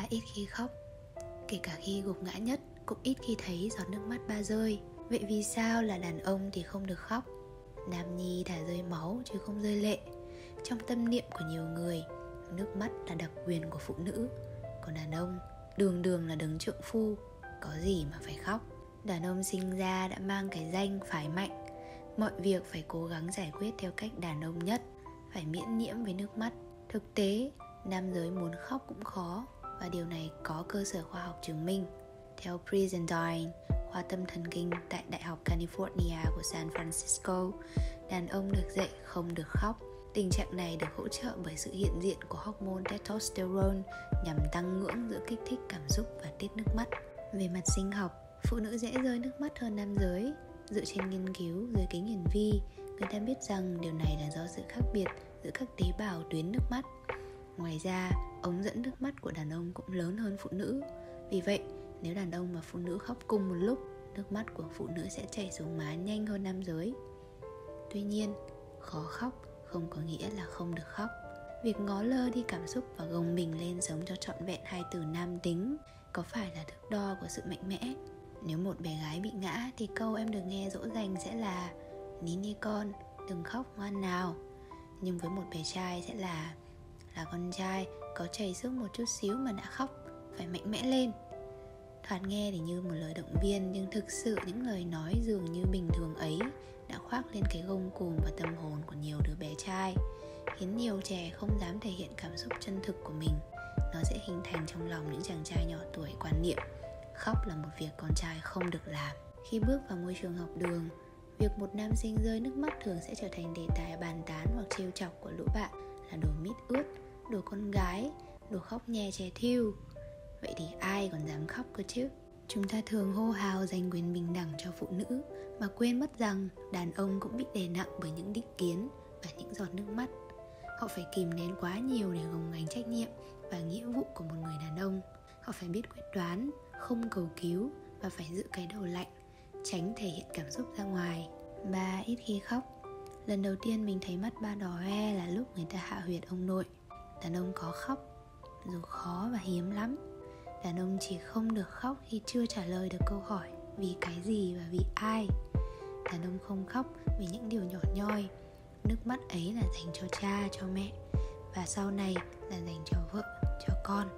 Ba ít khi khóc Kể cả khi gục ngã nhất Cũng ít khi thấy giọt nước mắt ba rơi. Vậy vì sao là đàn ông thì không được khóc? Nam nhi thả rơi máu chứ không rơi lệ. Trong tâm niệm của nhiều người Nước mắt là đặc quyền của phụ nữ. Còn đàn ông đường đường là đấng trượng phu Có gì mà phải khóc? Đàn ông sinh ra đã mang cái danh phải mạnh. Mọi việc phải cố gắng giải quyết theo cách đàn ông nhất Phải miễn nhiễm với nước mắt. Thực tế, nam giới muốn khóc cũng khó. Và điều này có cơ sở khoa học chứng minh Theo Presentine, khoa tâm thần kinh tại Đại học California của San Francisco Đàn ông được dạy không được khóc Tình trạng này được hỗ trợ bởi sự hiện diện của hormone testosterone nhằm tăng ngưỡng giữa kích thích cảm xúc và tiết nước mắt. Về mặt sinh học, phụ nữ dễ rơi nước mắt hơn nam giới. Dựa trên nghiên cứu dưới kính hiển vi, người ta biết rằng điều này là do sự khác biệt giữa các tế bào tuyến nước mắt. Ngoài ra, ống dẫn nước mắt của đàn ông cũng lớn hơn phụ nữ. Vì vậy, nếu đàn ông và phụ nữ khóc cùng một lúc, nước mắt của phụ nữ sẽ chảy xuống má nhanh hơn nam giới. Tuy nhiên, khó khóc không có nghĩa là không được khóc việc ngó lơ đi cảm xúc và gồng mình lên sống cho trọn vẹn hai từ nam tính có phải là thước đo của sự mạnh mẽ nếu một bé gái bị ngã thì câu em được nghe dỗ dành sẽ là nín đi con đừng khóc ngoan nào nhưng với một bé trai sẽ là là con trai có chảy sức một chút xíu mà đã khóc, phải mạnh mẽ lên. Thoạt nghe thì như một lời động viên, nhưng thực sự những lời nói dường như bình thường ấy đã khoác lên cái gông cùm và tâm hồn của nhiều đứa bé trai, khiến nhiều trẻ không dám thể hiện cảm xúc chân thực của mình. Nó sẽ hình thành trong lòng những chàng trai nhỏ tuổi quan niệm, khóc là một việc con trai không được làm. Khi bước vào môi trường học đường, việc một nam sinh rơi nước mắt thường sẽ trở thành đề tài bàn tán hoặc trêu chọc của lũ bạn là đồ mít ướt đồ con gái đồ khóc nhè trẻ thiêu. Vậy thì ai còn dám khóc cơ chứ? Chúng ta thường hô hào giành quyền bình đẳng cho phụ nữ, mà quên mất rằng đàn ông cũng bị đè nặng bởi những định kiến và những giọt nước mắt. Họ phải kìm nén quá nhiều để gồng gánh trách nhiệm và nghĩa vụ của một người đàn ông. Họ phải biết quyết đoán, không cầu cứu và phải giữ cái đầu lạnh, tránh thể hiện cảm xúc ra ngoài. Ba ít khi khóc. Lần đầu tiên mình thấy mắt ba đỏ hoe là lúc người ta hạ huyệt ông nội đàn ông có khóc dù khó và hiếm lắm. Đàn ông chỉ không được khóc khi chưa trả lời được câu hỏi vì cái gì và vì ai. Đàn ông không khóc vì những điều nhỏ nhoi. Nước mắt ấy là dành cho cha, cho mẹ và sau này là dành cho vợ, cho con.